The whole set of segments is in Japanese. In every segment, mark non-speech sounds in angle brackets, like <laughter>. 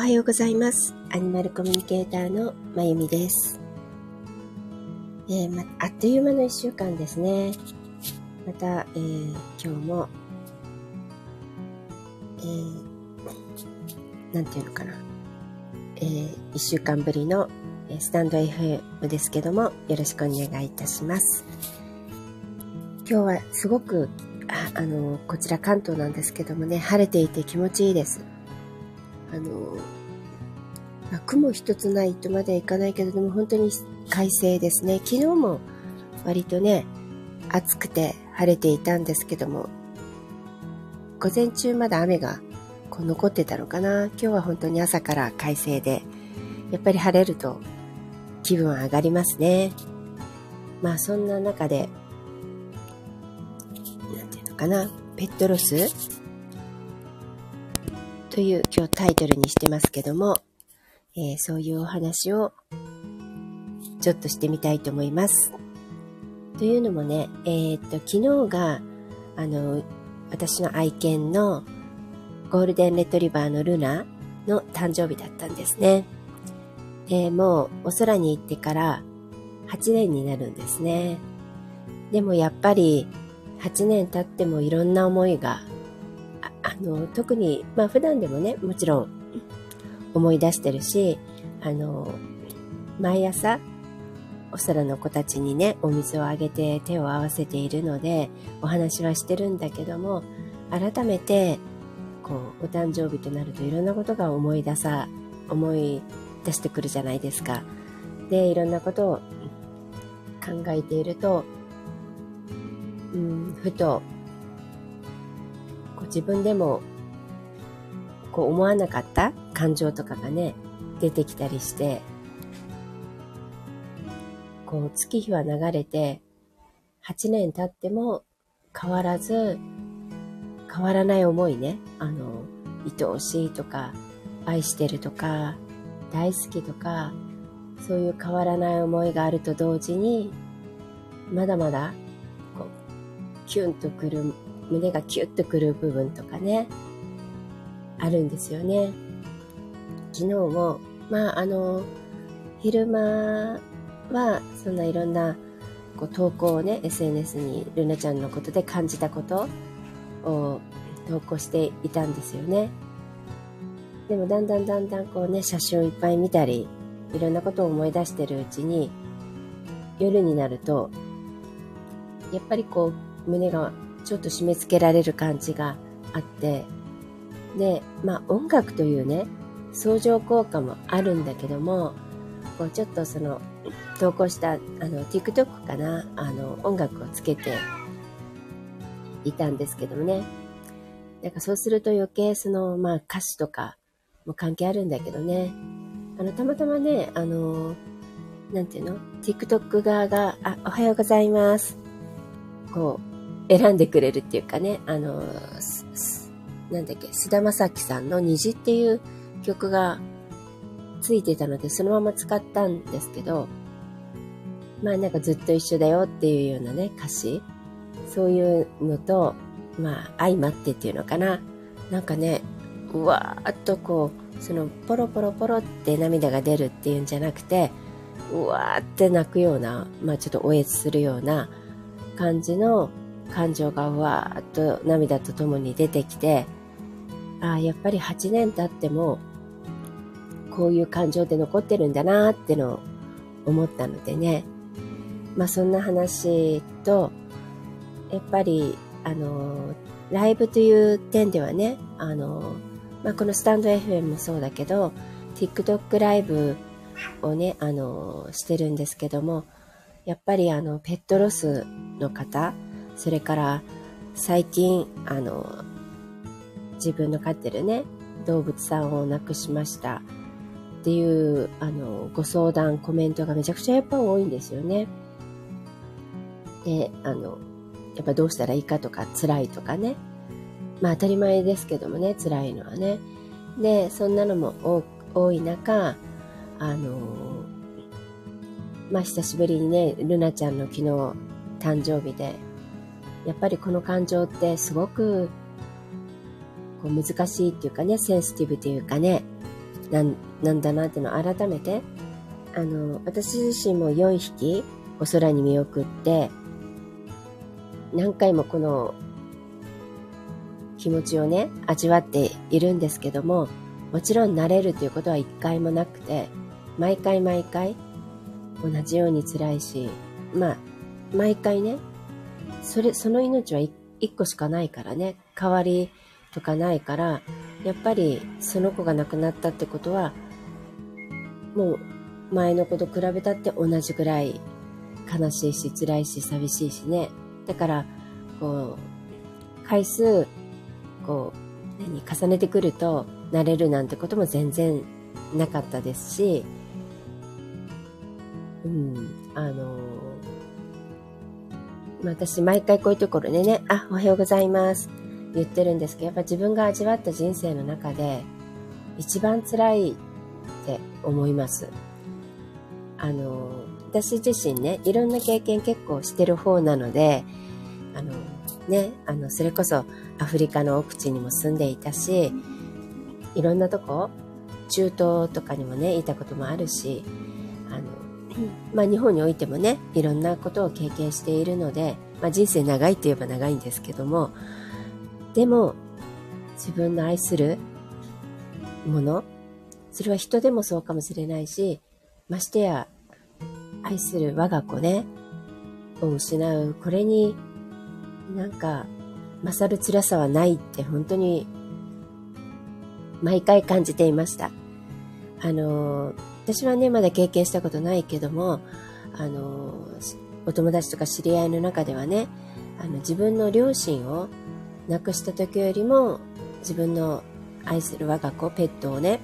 おはようございます。アニマルコミュニケーターのまゆみです。えーま、あっという間の一週間ですね。また、えー今日も、えーなんていうのかな。えー一週間ぶりのえースタンド FM ですけども、よろしくお願いいたします。今日はすごく、ああの、こちら関東なんですけどもね、晴れていて気持ちいいです。あの、まあ雲一つないとまではいかないけれども、本当に快晴ですね。昨日も割とね、暑くて晴れていたんですけども、午前中まだ雨がこう残ってたのかな。今日は本当に朝から快晴で、やっぱり晴れると気分は上がりますね。まあそんな中で、なんていうのかな、ペットロスという今日タイトルにしてますけども、えーそういうお話をちょっとしてみたいと思います。というのもね、えーっと、昨日が、あの、私の愛犬のゴールデンレトリバーのルナの誕生日だったんですね。で、もうお空に行ってから8年になるんですね。でもやっぱり8年経ってもいろんな思いがあの、特に、まあ普段でもね、もちろん思い出してるし、あの、毎朝、お空の子たちにね、お水をあげて手を合わせているので、お話はしてるんだけども、改めて、こう、お誕生日となるといろんなことが思い出さ、思い出してくるじゃないですか。で、いろんなことを考えていると、うん、ふと、自分でもこう思わなかった感情とかがね、出てきたりして、こう月日は流れて、8年経っても変わらず、変わらない思いね、あの、愛おしいとか、愛してるとか、大好きとか、そういう変わらない思いがあると同時に、まだまだ、こう、キュンとくる、胸がキュッとくる部分とかね、あるんですよね。昨日も、まあ、あの、昼間は、そんないろんな、こう、投稿をね、SNS にルナちゃんのことで感じたことを投稿していたんですよね。でも、だんだんだんだんこうね、写真をいっぱい見たり、いろんなことを思い出してるうちに、夜になると、やっぱりこう、胸がちょっと締め付けられる感じがあって、で、まあ音楽というね、相乗効果もあるんだけども、こうちょっとその、投稿した、あの、TikTok かな、あの、音楽をつけていたんですけどもね。なんかそうすると余計その、まあ歌詞とかも関係あるんだけどね。あの、たまたまね、あの、なんていうの ?TikTok 側が、あ、おはようございます。こう、選んでくれるっていうかね、あの、なんだっけ、菅田将暉さんの虹っていう曲がついてたので、そのまま使ったんですけど、まあなんかずっと一緒だよっていうようなね、歌詞、そういうのと、まあ相まってっていうのかな。なんかね、うわーっとこう、そのポロポロポロって涙が出るっていうんじゃなくて、うわーって泣くような、まあちょっとおえつするような感じの感情がわーっと涙とともに出てきて、ああ、やっぱり8年経っても、こういう感情で残ってるんだなーってのを思ったのでね。まあそんな話と、やっぱり、あの、ライブという点ではね、あの、まあこのスタンド FM もそうだけど、TikTok ライブをね、あの、してるんですけども、やっぱりあの、ペットロスの方、それから最近、あの、自分の飼ってるね、動物さんを亡くしましたっていう、あの、ご相談、コメントがめちゃくちゃやっぱ多いんですよね。で、あの、やっぱどうしたらいいかとか、辛いとかね。まあ当たり前ですけどもね、辛いのはね。で、そんなのも多い中、あの、まあ久しぶりにね、ルナちゃんの昨日誕生日で、やっぱりこの感情ってすごくこう難しいっていうかね、センシティブっていうかね、なんなんだなっていうのを改めて、あの、私自身も4匹お空に見送って、何回もこの気持ちをね、味わっているんですけども、もちろん慣れるということは一回もなくて、毎回毎回同じように辛いし、まあ、毎回ね、それ、その命は一個しかないからね、代わりとかないから、やっぱりその子が亡くなったってことは、もう前の子と比べたって同じぐらい悲しいし辛いし寂しいしね。だから、こう、回数、こう、何、重ねてくると、慣れるなんてことも全然なかったですし、うん、あの私毎回こういうところでね、あ、おはようございます。言ってるんですけど、やっぱ自分が味わった人生の中で一番辛いって思います。あの、私自身ね、いろんな経験結構してる方なので、あの、ね、あの、それこそアフリカの奥地にも住んでいたし、いろんなとこ、中東とかにもね、いたこともあるし、まあ日本においてもね、いろんなことを経験しているので、まあ人生長いって言えば長いんですけども、でも、自分の愛するもの、それは人でもそうかもしれないし、ましてや、愛する我が子ね、を失う、これになんか勝る辛さはないって本当に毎回感じていました。あの、私はね、まだ経験したことないけども、あの、お友達とか知り合いの中ではね、あの自分の両親を亡くした時よりも自分の愛する我が子、ペットをね、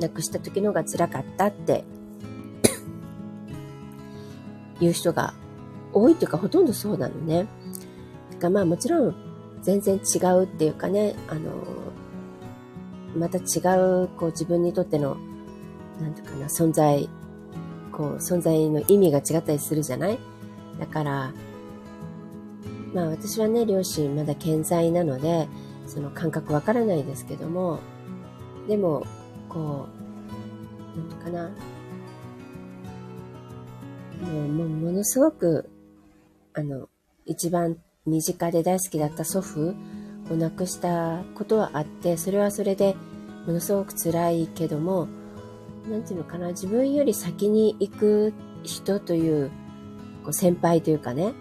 亡くした時の方が辛かったって <coughs> いう人が多いというかほとんどそうなのね。かまあもちろん全然違うっていうかね、あの、また違うこう自分にとっての、なんていうかな、存在、こう存在の意味が違ったりするじゃない？だから、まあ私はね、両親まだ健在なので、その感覚わからないですけども、でも、こう、なんていうかな、もう、もうものすごく、あの、一番身近で大好きだった祖父を亡くしたことはあって、それはそれでものすごく辛いけども、なんていうのかな、自分より先に行く人という、こう先輩というかね、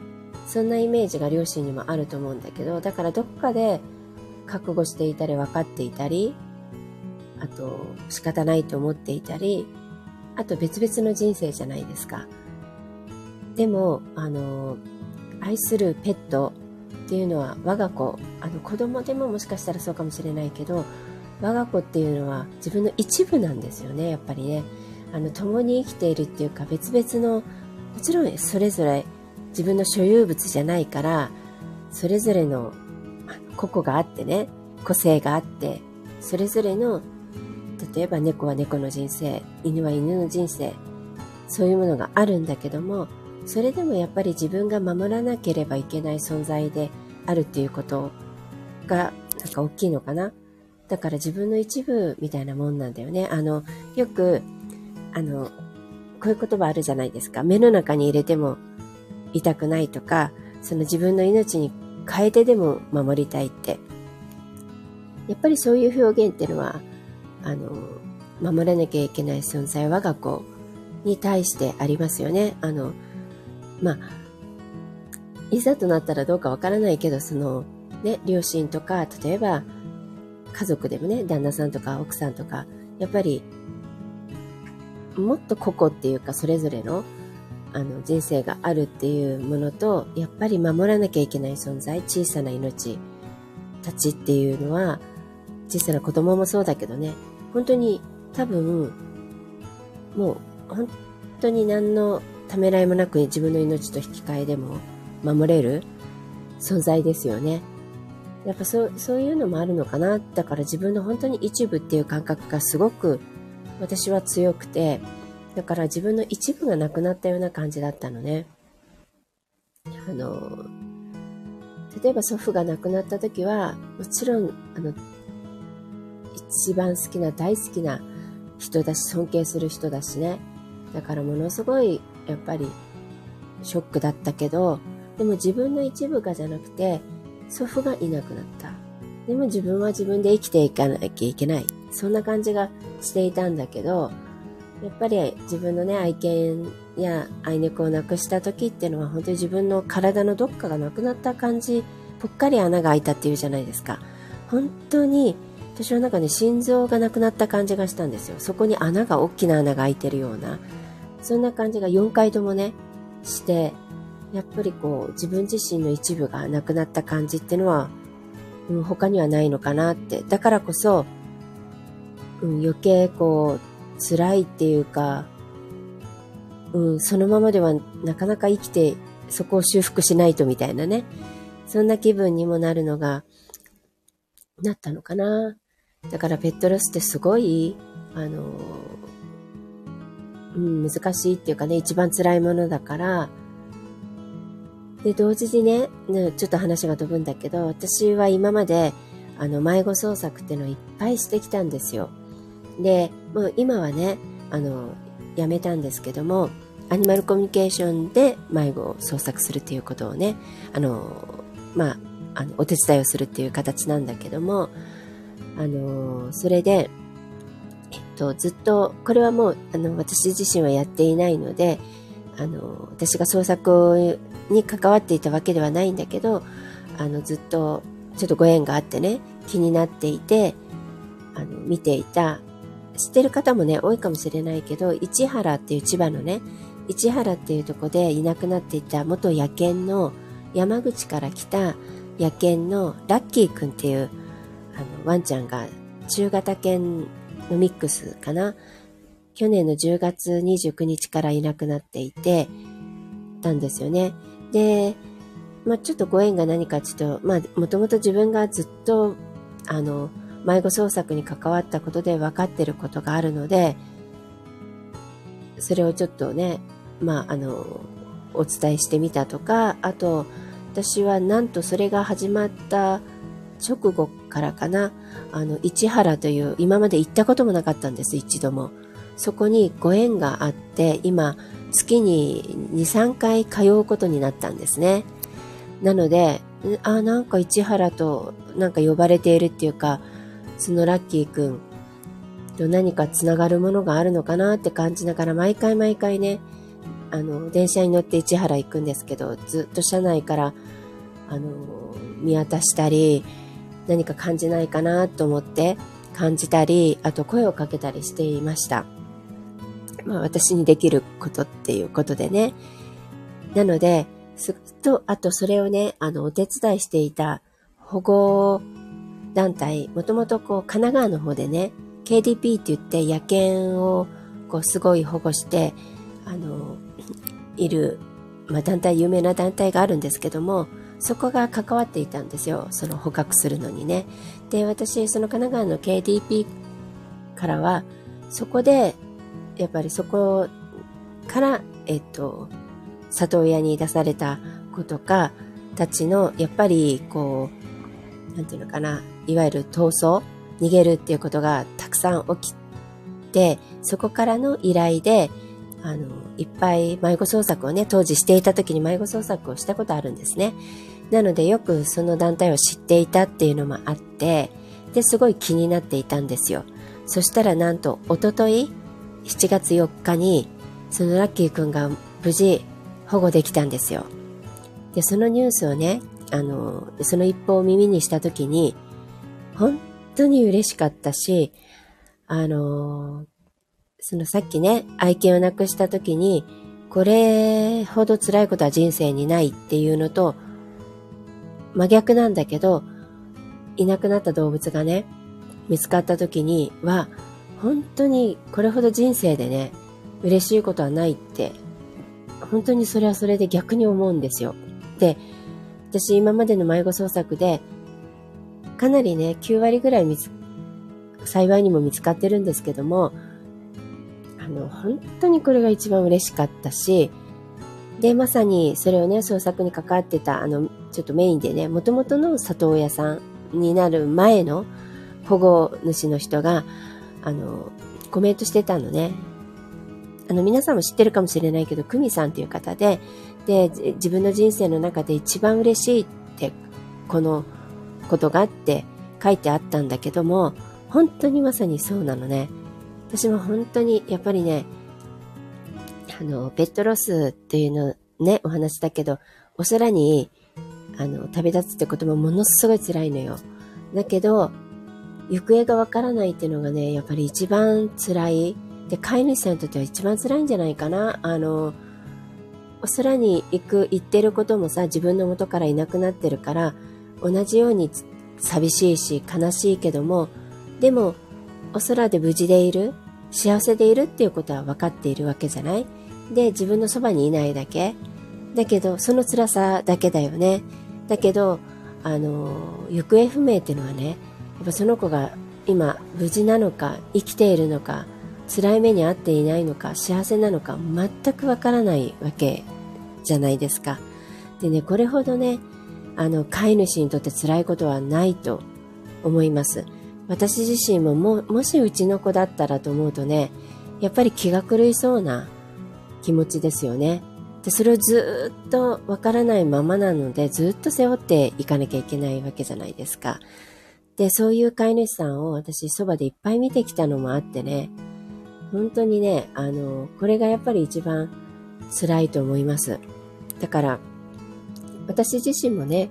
そんなイメージが両親にもあると思うんだけど、だからどこかで覚悟していたり分かっていたり、あと仕方ないと思っていたり、あと別々の人生じゃないですか。でも、あの、愛するペットっていうのは我が子、あの子供でももしかしたらそうかもしれないけど、我が子っていうのは自分の一部なんですよね、やっぱりね。あの、共に生きているっていうか別々の、もちろんそれぞれ自分の所有物じゃないから、それぞれの個々があってね、個性があって、それぞれの、例えば猫は猫の人生、犬は犬の人生、そういうものがあるんだけども、それでもやっぱり自分が守らなければいけない存在であるっていうことがなんか大きいのかな。だから自分の一部みたいなもんなんだよね。あの、よく、あの、こういう言葉あるじゃないですか。目の中に入れても痛くないとか、その自分の命に変えてでも守りたいって。やっぱりそういう表現っていうのは、あの、守らなきゃいけない存在、我が子に対してありますよね。あの、まあ、いざとなったらどうかわからないけど、その、ね、両親とか、例えば、家族でもね、旦那さんとか奥さんとか、やっぱり、もっと個々っていうか、それぞれの、あの、人生があるっていうものと、やっぱり守らなきゃいけない存在、小さな命たちっていうのは、小さな子供もそうだけどね、本当に多分、もう、本当に何のためらいもなく自分の命と引き換えでも守れる存在ですよね。やっぱそう、そういうのもあるのかな。だから自分の本当に一部っていう感覚がすごく私は強くて、だから自分の一部がなくなったような感じだったのね。あの、例えば祖父が亡くなった時は、もちろん、あの、一番好きな大好きな人だし、尊敬する人だしね。だからものすごい、やっぱり、ショックだったけど、でも自分の一部がじゃなくて、祖父がいなくなった。でも自分は自分で生きていかなきゃいけない。そんな感じがしていたんだけど、やっぱり自分のね、愛犬や愛猫を亡くした時っていうのは本当に自分の体のどっかがなくなった感じ、ぽっかり穴が開いたっていうじゃないですか。本当に私の中で心臓がなくなった感じがしたんですよ。そこに穴が、大きな穴が開いてるような、そんな感じが4回ともね、して、やっぱりこう自分自身の一部がなくなった感じっていうのは、うん、他にはないのかなって。だからこそ、うん、余計こう辛いっていうか、うん、そのままではなかなか生きてそこを修復しないとみたいなね。そんな気分にもなるのが、なったのかな。だからペットロスってすごい、あの、うん、難しいっていうかね、一番辛いものだから、で、同時にね、ちょっと話が飛ぶんだけど、私は今まで、あの、迷子捜索っていうのをいっぱいしてきたんですよ。で、もう今はね、あの、やめたんですけども、アニマルコミュニケーションで迷子を捜索するっていうことをね、あの、まあ、あの、お手伝いをするっていう形なんだけども、あの、それで、えっと、ずっと、これはもう、あの、私自身はやっていないので、あの、私が創作に関わっていたわけではないんだけど、あの、ずっと、ちょっとご縁があってね、気になっていて、あの、見ていた、知ってる方もね、多いかもしれないけど、市原っていう千葉のね、市原っていうとこでいなくなっていた元野犬の山口から来た野犬のラッキーくんっていうあのワンちゃんが中型犬のミックスかな去年の10月29日からいなくなっていて、たんですよね。で、まあちょっとご縁が何かちょっと、まあもともと自分がずっと、あの、迷子捜索に関わったことで分かってることがあるので、それをちょっとね、まああの、お伝えしてみたとか、あと、私はなんとそれが始まった直後からかな、あの、市原という、今まで行ったこともなかったんです、一度も。そこにご縁があって、今、月に2、3回通うことになったんですね。なので、あ、なんか市原となんか呼ばれているっていうか、そのラッキーくんと何かつながるものがあるのかなって感じながら、毎回毎回ね、あの、電車に乗って市原行くんですけど、ずっと車内から、あの、見渡したり、何か感じないかなと思って感じたり、あと声をかけたりしていました。まあ私にできることっていうことでね。なので、すっと、あとそれをね、あの、お手伝いしていた保護団体、もともとこう、神奈川の方でね、KDP って言って野犬をこう、すごい保護して、あの、いる、まあ団体、有名な団体があるんですけども、そこが関わっていたんですよ。その捕獲するのにね。で、私、その神奈川の KDP からは、そこでやっぱりそこから、えっと、里親に出された子とかたちの、やっぱり、こう、なんていうのかな、いわゆる逃走、逃げるっていうことがたくさん起きて、そこからの依頼で、あの、いっぱい迷子捜索をね、当時していた時に迷子捜索をしたことあるんですね。なのでよくその団体を知っていたっていうのもあって、で、すごい気になっていたんですよ。そしたらなんと、おととい、7月4日にそのラッキーくんが無事保護できたんですよ。で、そのニュースをね、あの、その一報を耳にした時に、本当に嬉しかったし、あの、そのさっきね、愛犬を亡くした時に、これほど辛いことは人生にないっていうのと、真逆なんだけど、いなくなった動物がね、見つかった時には、本当にこれほど人生でね、嬉しいことはないって、本当にそれはそれで逆に思うんですよ。で、私今までの迷子捜索で、かなりね、9割ぐらい見つ、幸いにも見つかってるんですけども、あの、本当にこれが一番嬉しかったし、で、まさにそれをね、創作に関わってた、あの、ちょっとメインでね、もともとの里親さんになる前の保護主の人が、あの、コメントしてたのね。あの、皆さんも知ってるかもしれないけど、クミさんっていう方で、で、自分の人生の中で一番嬉しいって、このことがあって書いてあったんだけども、本当にまさにそうなのね。私も本当に、やっぱりね、あの、ペットロスっていうのね、お話だけど、お空に、あの、旅立つってこともものすごい辛いのよ。だけど、行方がわからないっていうのがね、やっぱり一番辛い。で、飼い主さんにとっては一番辛いんじゃないかな。あの、お空に行く、行ってることもさ、自分の元からいなくなってるから、同じように寂しいし悲しいけども、でも、お空で無事でいる、幸せでいるっていうことは分かっているわけじゃないで、自分のそばにいないだけ。だけど、その辛さだけだよね。だけど、あの、行方不明っていうのはね、っぱその子が今無事なのか、生きているのか、辛い目に遭っていないのか、幸せなのか、全くわからないわけじゃないですか。でね、これほどね、あの、飼い主にとって辛いことはないと思います。私自身もも、もしうちの子だったらと思うとね、やっぱり気が狂いそうな気持ちですよね。で、それをずっとわからないままなので、ずっと背負っていかなきゃいけないわけじゃないですか。で、そういう飼い主さんを私そばでいっぱい見てきたのもあってね、本当にね、あの、これがやっぱり一番辛いと思います。だから、私自身もね、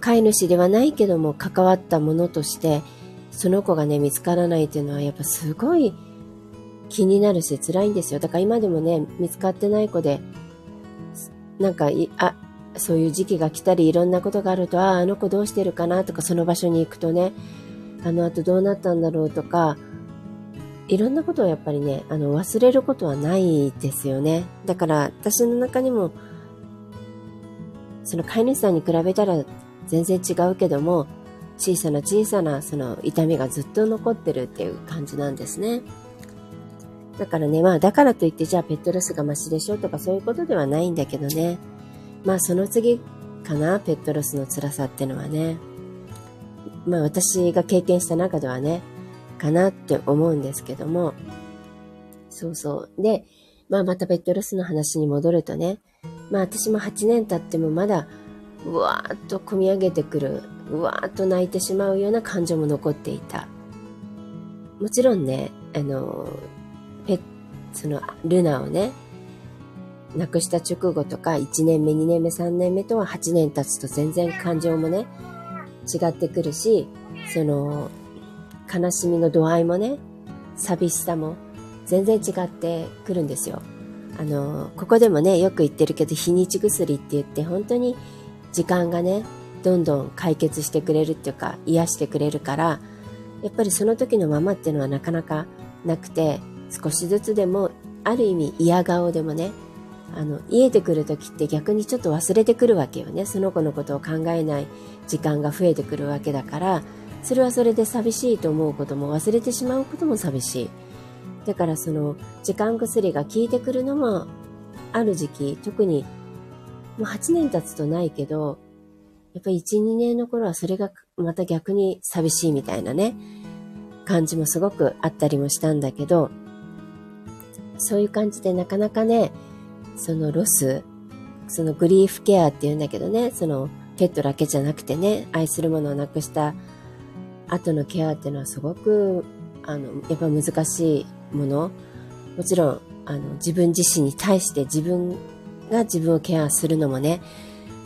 飼い主ではないけども関わったものとして、その子がね、見つからないっていうのはやっぱすごい気になるし辛いんですよ。だから今でもね、見つかってない子で、なんかあ、そういう時期が来たりいろんなことがあると、ああ、あの子どうしてるかなとか、その場所に行くとね、あの後どうなったんだろうとか、いろんなことをやっぱりね、あの忘れることはないですよね。だから私の中にもその飼い主さんに比べたら全然違うけども、小さな小さなその痛みがずっと残ってるっていう感じなんですね。だからね、まあだからといってじゃあペットロスがマシでしょとかそういうことではないんだけどね。まあその次かな、ペットロスの辛さってのはね。まあ私が経験した中ではね、かなって思うんですけども。そうそう。で、まあまたペットロスの話に戻るとね、まあ私も8年経ってもまだうわーっと込み上げてくる、うわーっと泣いてしまうような感情も残っていた。もちろんね、あの、ペそのルナをね、亡くした直後とか1年目、2年目、3年目とは8年経つと全然感情もね、違ってくるし、その、悲しみの度合いもね、寂しさも全然違ってくるんですよ。あの、ここでもね、よく言ってるけど、日にち薬って言って、本当に時間がね、どんどん解決してくれるっていうか、癒してくれるから、やっぱりその時のままっていうのはなかなかなくて、少しずつでも、ある意味嫌顔でもね、あの、癒えてくる時って逆にちょっと忘れてくるわけよね。その子のことを考えない時間が増えてくるわけだから、それはそれで寂しいと思うことも忘れてしまうことも寂しい。だからその時間薬が効いてくるのもある時期、特にもう8年経つとないけど、やっぱり1、2年の頃はそれがまた逆に寂しいみたいなね、感じもすごくあったりもしたんだけど、そういう感じでなかなかね、そのロス、そのグリーフケアって言うんだけどね、そのペットだけじゃなくてね、愛するものをなくした後のケアっていうのはすごく、あの、やっぱ難しいもの。もちろん、あの、自分自身に対して自分が自分をケアするのもね、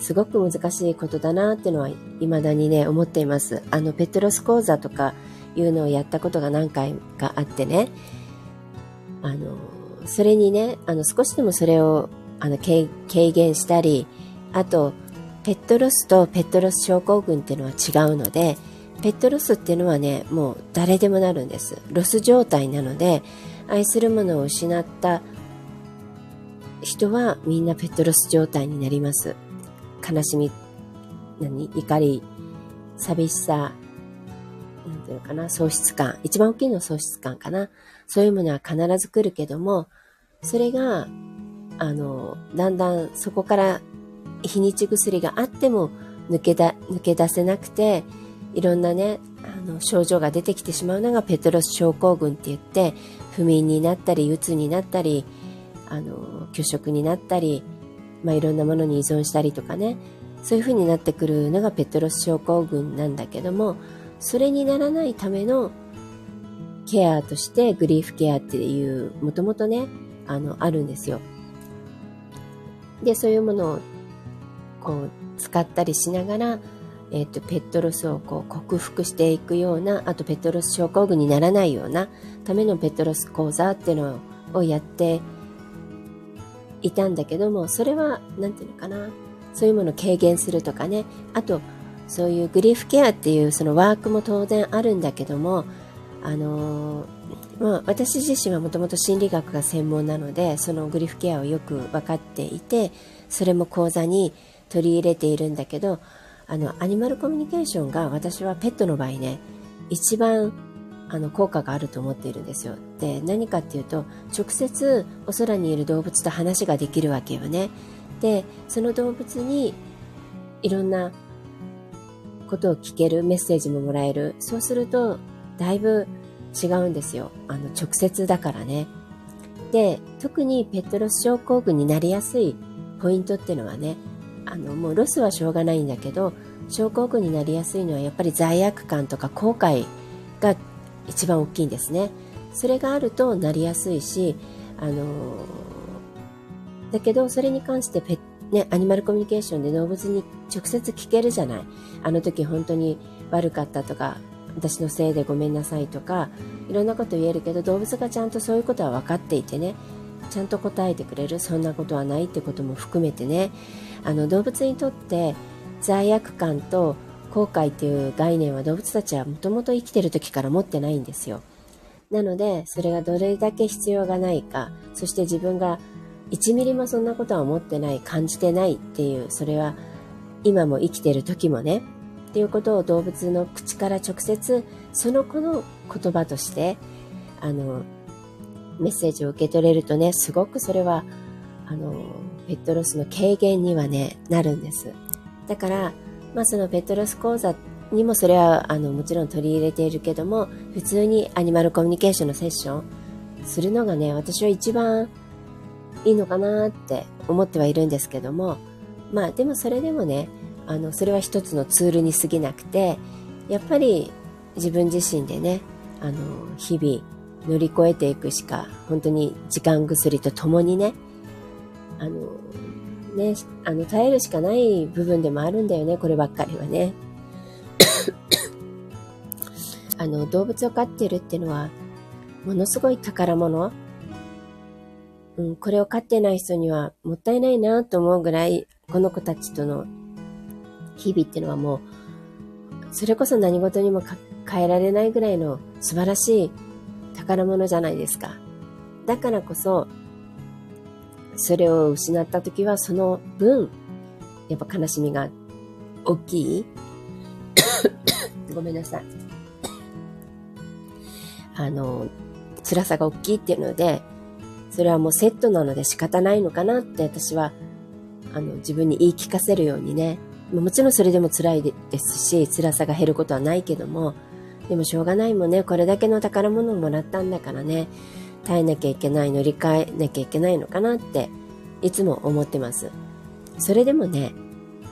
すごく難しいことだなっていうのは未だにね、思っています。あの、ペットロス講座とかいうのをやったことが何回かあってね、あの、それにね、あの、少しでもそれを、あの、軽減したり、あと、ペットロスとペットロス症候群っていうのは違うので、ペットロスっていうのはね、もう誰でもなるんです。ロス状態なので、愛するものを失った人はみんなペットロス状態になります。悲しみ、何？怒り、寂しさ、なんていうのかな、喪失感。一番大きいのは喪失感かな。そういうものは必ず来るけども、それが、あの、だんだんそこから日にち薬があっても抜けだ、抜け出せなくて、いろんなね、あの、症状が出てきてしまうのがペトロス症候群って言って、不眠になったり、鬱になったり、あの、拒食になったり、まあ、いろんなものに依存したりとかね、そういう風になってくるのがペトロス症候群なんだけども、それにならないためのケアとしてグリーフケアっていう、もともとね、あの、あるんですよ。で、そういうものをこう使ったりしながら、えっ、ー、と、ペットロスをこう克服していくような、あとペットロス症候群にならないようなためのペットロス講座っていうのをやっていたんだけども、それは、なんていうのかな、そういうものを軽減するとかね、あと、そういうグリーフケアっていうそのワークも当然あるんだけども、あの、まあ、私自身はもともと心理学が専門なので、そのグリフケアをよく分かっていて、それも講座に取り入れているんだけど、あの、アニマルコミュニケーションが私はペットの場合ね、一番あの効果があると思っているんですよ。で、何かっていうと、直接お空にいる動物と話ができるわけよね。で、その動物にいろんなことを聞ける、メッセージももらえる。そうすると、だいぶ違うんですよ。あの、直接だからね。で、特にペットロス症候群になりやすいポイントっていうのはね、あの、もうロスはしょうがないんだけど、症候群になりやすいのはやっぱり罪悪感とか後悔が一番大きいんですね。それがあるとなりやすいし、あのだけどそれに関してペね、アニマルコミュニケーションで動物に直接聞けるじゃない。あの時本当に悪かったとか、私のせいでごめんなさいとか、いろんなこと言えるけど動物がちゃんとそういうことは分かっていてね、ちゃんと答えてくれる、そんなことはないってことも含めてね、あの動物にとって罪悪感と後悔っていう概念は動物たちはもともと生きてる時から持ってないんですよ。なので、それがどれだけ必要がないか、そして自分が1ミリもそんなことは思ってない、感じてないっていう、それは今も生きてる時もね、っていうことを動物の口から直接その子の言葉として、あの、メッセージを受け取れるとね、すごくそれは、あの、ペットロスの軽減にはね、なるんです。だから、まあ、そのペットロス講座にもそれはあのもちろん取り入れているけども普通にアニマルコミュニケーションのセッションするのがね私は一番いいのかなって思ってはいるんですけどもまあでもそれでもねあのそれは一つのツールに過ぎなくてやっぱり自分自身でねあの日々乗り越えていくしか本当に時間薬とともにねあのね、あの、耐えるしかない部分でもあるんだよね、こればっかりはね。<coughs> あの、動物を飼ってるっていうのは、ものすごい宝物。うん、これを飼ってない人にはもったいないなと思うぐらい、この子たちとの日々っていうのはもう、それこそ何事にも変えられないぐらいの素晴らしい宝物じゃないですか。だからこそ、それを失った時はその分、やっぱ悲しみが大きい <coughs> ごめんなさい。あの、辛さが大きいっていうので、それはもうセットなので仕方ないのかなって私は、あの、自分に言い聞かせるようにね、もちろんそれでも辛いですし、辛さが減ることはないけども、でもしょうがないもんね、これだけの宝物をもらったんだからね、耐えなきゃいけない、乗り換えなきゃいけないのかなっていつも思ってます。それでもね、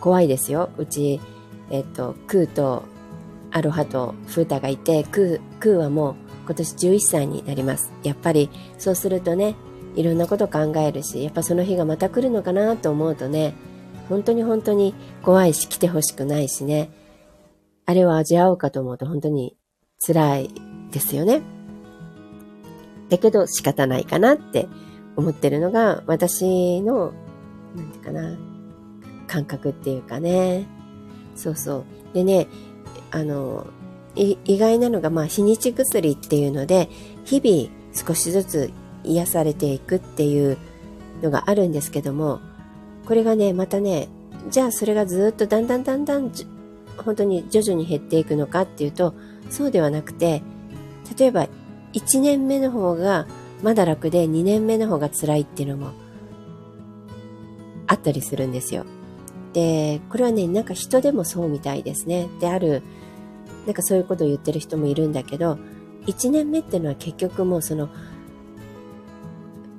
怖いですよ。うち、えっと、クーとアロハとフータがいて、クー、クーはもう今年11歳になります。やっぱりそうするとね、いろんなこと考えるし、やっぱその日がまた来るのかなと思うとね、本当に本当に怖いし来てほしくないしね、あれを味わおうかと思うと本当に辛いですよね。だけど仕方ないかなって思ってるのが私の、なんていうかな、感覚っていうかね。そうそう。でね、あの、意外なのが、まあ、日にち薬っていうので、日々少しずつ癒されていくっていうのがあるんですけども、これがね、またね、じゃあそれがずっとだんだんだんだん、本当に徐々に減っていくのかっていうと、そうではなくて、例えば1年目の方がまだ楽で2年目の方が辛いっていうのもあったりするんですよ。で、これはね、なんか人でもそうみたいですね。で、ある、なんかそういうことを言ってる人もいるんだけど、1年目っていうのは結局もうその、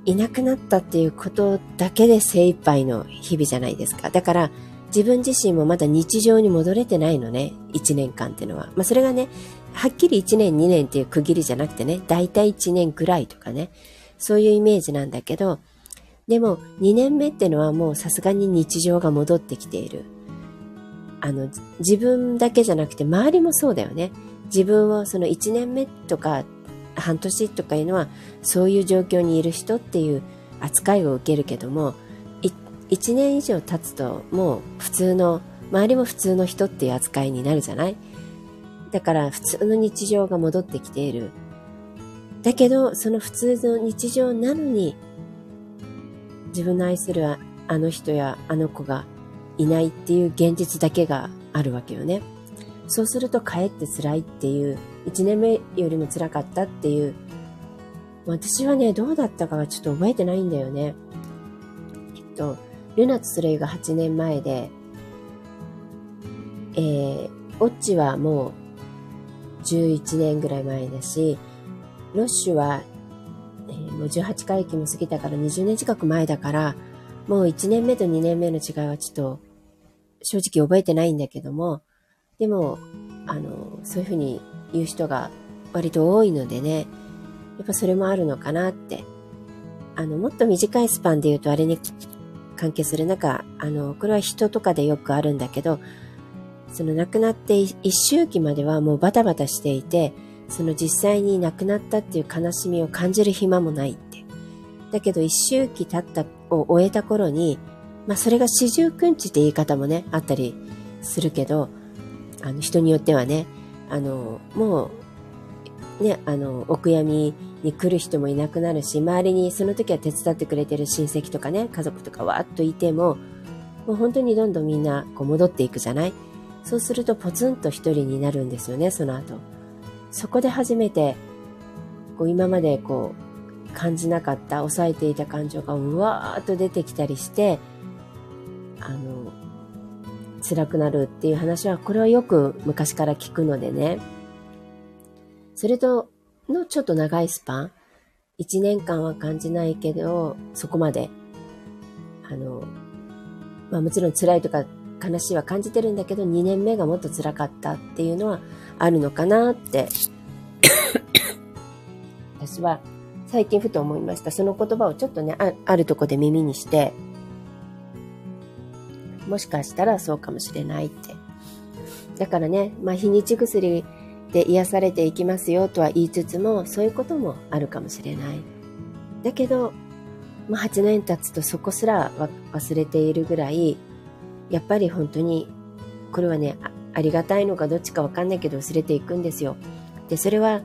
いなくなったっていうことだけで精一杯の日々じゃないですか。だから自分自身もまだ日常に戻れてないのね。1年間っていうのは。まあそれがね、はっきり1年2年っていう区切りじゃなくてね、だいたい1年ぐらいとかね。そういうイメージなんだけど、でも2年目っていうのはもうさすがに日常が戻ってきている。あの、自分だけじゃなくて周りもそうだよね。自分をその1年目とか半年とかいうのはそういう状況にいる人っていう扱いを受けるけども1年以上経つともう普通の周りも普通の人っていう扱いになるじゃない？だから普通の日常が戻ってきている。だけどその普通の日常なのに自分の愛するあの人やあの子がいないっていう現実だけがあるわけよね。そうするとかえって辛いっていう1年目よりも辛かったっていう、私はね、どうだったかはちょっと覚えてないんだよね。きっと、ルナとスレイが8年前で、えー、オッチはもう11年ぐらい前だし、ロッシュは、えー、もう18回忌も過ぎたから20年近く前だから、もう1年目と2年目の違いはちょっと正直覚えてないんだけども、でも、あの、そういうふうに言う人が割と多いのでね、やっぱそれもあるのかなって。あの、もっと短いスパンで言うとあれに関係する中、あの、これは人とかでよくあるんだけど、その亡くなって一周期まではもうバタバタしていて、その実際に亡くなったっていう悲しみを感じる暇もないって。だけど一周期経ったを終えた頃に、まあそれが四十九日って言い方もね、あったりするけど、あの人によってはね、あの、もう、ね、あの、お悔やみに来る人もいなくなるし、周りにその時は手伝ってくれてる親戚とかね、家族とかわーっといても、もう本当にどんどんみんなこう戻っていくじゃない？そうするとポツンと一人になるんですよね、その後。そこで初めて、こう今までこう感じなかった、抑えていた感情がうわーっと出てきたりして、あの、辛くなるっていう話は、これはよく昔から聞くのでね。それとのちょっと長いスパン。1年間は感じないけど、そこまで。あの、まあもちろん辛いとか悲しいは感じてるんだけど、2年目がもっと辛かったっていうのはあるのかなって <coughs> 私は最近ふと思いました。その言葉をちょっとね、ああるとこで耳にして、もしかしたらそうかもしれないって。だからね、まあ、日にち薬で癒されていきますよとは言いつつも、そういうこともあるかもしれない。だけど、まあ、8年経つとそこすら忘れているぐらい、やっぱり本当に、これはね、ありがたいのかどっちかわかんないけど忘れていくんですよ。で、それは、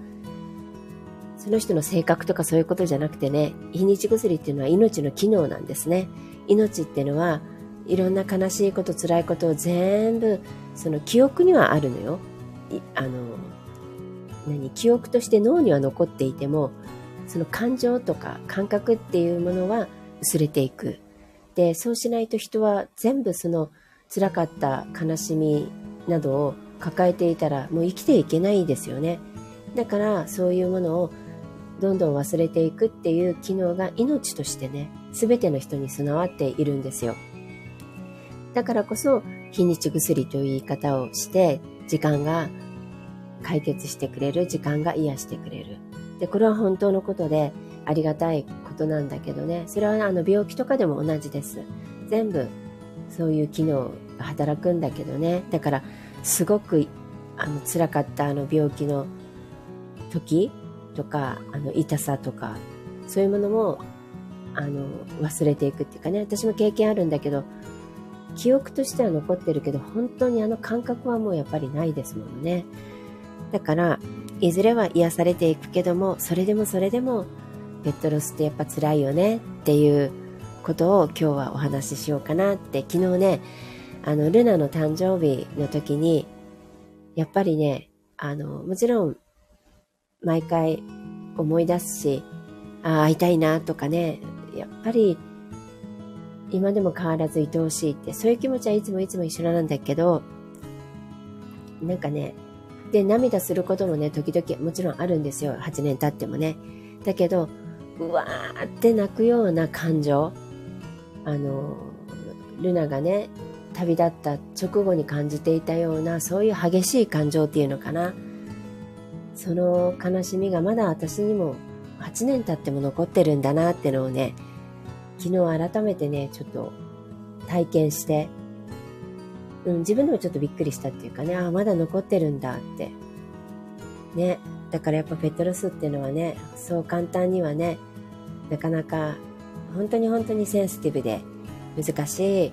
その人の性格とかそういうことじゃなくてね、日にち薬っていうのは命の機能なんですね。命っていうのは、いろんな悲しいこと辛いことを全部その記憶にはあるのよ。あの何記憶として脳には残っていてもその感情とか感覚っていうものは薄れていく。でそうしないと人は全部その辛かった悲しみなどを抱えていたらもう生きていけないですよね。だからそういうものをどんどん忘れていくっていう機能が命としてね全ての人に備わっているんですよ。だからこそ、日にち薬という言い方をして、時間が解決してくれる、時間が癒してくれる。で、これは本当のことで、ありがたいことなんだけどね、それはあの病気とかでも同じです。全部、そういう機能が働くんだけどね。だから、すごく、あの、辛かったあの病気の時とか、あの、痛さとか、そういうものも、あの、忘れていくっていうかね、私も経験あるんだけど、記憶としては残ってるけど、本当にあの感覚はもうやっぱりないですもんね。だから、いずれは癒されていくけども、それでもそれでも、ペットロスってやっぱ辛いよねっていうことを今日はお話ししようかなって、昨日ね、あの、ルナの誕生日の時に、やっぱりね、あの、もちろん、毎回思い出すし、ああ、会いたいなとかね、やっぱり今でも変わらず愛おしいって、そういう気持ちはいつもいつも一緒なんだけど、なんかね、で、涙することもね、時々もちろんあるんですよ。8年経ってもね。だけど、うわーって泣くような感情。あの、ルナがね、旅立った直後に感じていたような、そういう激しい感情っていうのかな。その悲しみがまだ私にも8年経っても残ってるんだなってのをね、昨日改めてね、ちょっと体験して、うん、自分でもちょっとびっくりしたっていうかね、ああ、まだ残ってるんだって。ね。だからやっぱペットロスっていうのはね、そう簡単にはね、なかなか、本当に本当にセンシティブで難しい、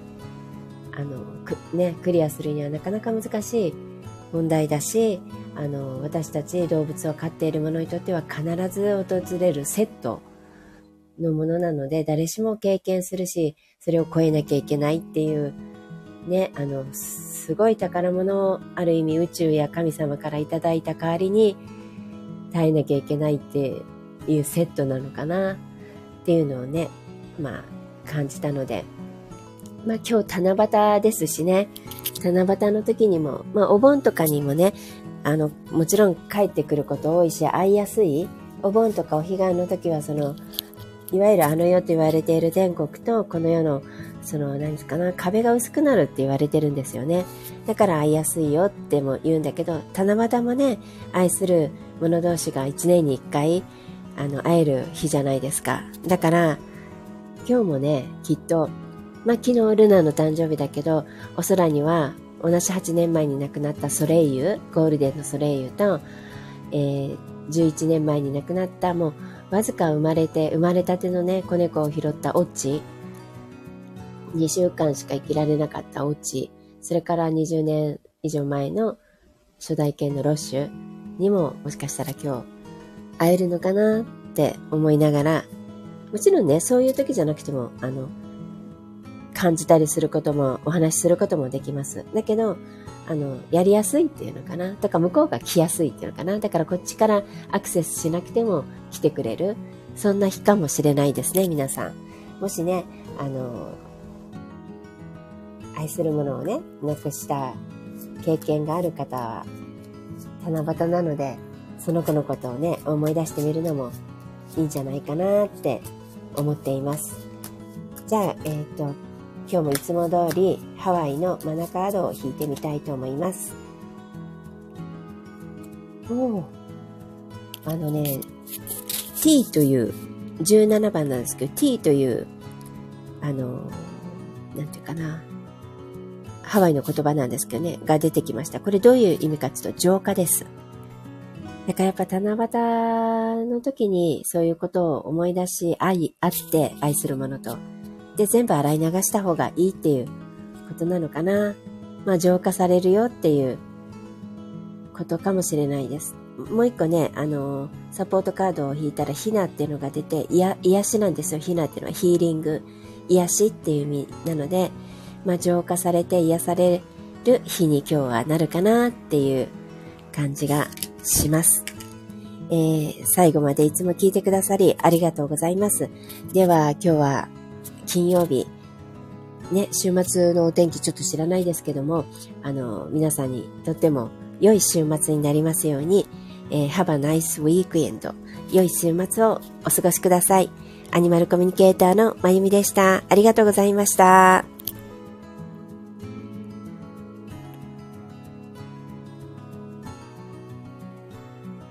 あの、ね、クリアするにはなかなか難しい問題だし、あの、私たち動物を飼っている者にとっては必ず訪れるセットのものなので、誰しも経験するし、それを超えなきゃいけないっていう、ね、あの、すごい宝物をある意味宇宙や神様からいただいた代わりに耐えなきゃいけないっていうセットなのかなっていうのをね、まあ感じたので、まあ今日七夕ですしね、七夕の時にも、まあお盆とかにもね、あの、もちろん帰ってくること多いし、会いやすい。お盆とかお彼岸の時はその、いわゆるあの世と言われている天国とこの世のその何ですかな壁が薄くなるって言われてるんですよね。だから会いやすいよっても言うんだけど七夕もね愛する者同士が1年に1回あの会える日じゃないですか。だから今日もねきっとまあ昨日ルナの誕生日だけどお空には同じ8年前に亡くなったソレイユゴールデンのソレイユと、えー、11年前に亡くなったもうわずか生まれて、生まれたてのね、子猫を拾ったオッチ、2週間しか生きられなかったオッチ、それから20年以上前の初代犬のロッシュにももしかしたら今日会えるのかなって思いながら、もちろんね、そういう時じゃなくても、あの、感じたりすることも、お話しすることもできます。だけど、あの、やりやすいっていうのかな。とか向こうが来やすいっていうのかな。だからこっちからアクセスしなくても来てくれる。そんな日かもしれないですね、皆さん。もしね、あの、愛するものをね、なくした経験がある方は、七夕なので、その子のことをね、思い出してみるのもいいんじゃないかなって思っています。じゃあ、えっ、ー、と、今日もいつも通りハワイのマナカードを弾いてみたいと思います。おあのね、T という、17番なんですけど、T という、あの、なんていうかな、ハワイの言葉なんですけどね、が出てきました。これどういう意味かっていうと、浄化です。だからやっぱ七夕の時にそういうことを思い出し、愛、あって愛するものと、で、全部洗い流した方がいいっていうことなのかな。まあ、浄化されるよっていうことかもしれないです。もう一個ね、あの、サポートカードを引いたら、ヒナっていうのが出て、いや、癒しなんですよ。ヒナっていうのはヒーリング、癒しっていう意味なので、まあ、浄化されて癒される日に今日はなるかなっていう感じがします。えー、最後までいつも聞いてくださりありがとうございます。では、今日は金曜日、ね、週末のお天気ちょっと知らないですけども、あの、皆さんにとっても良い週末になりますように、えー、Have a nice weekend 良い週末をお過ごしください。アニマルコミュニケーターのまゆみでした。ありがとうございました。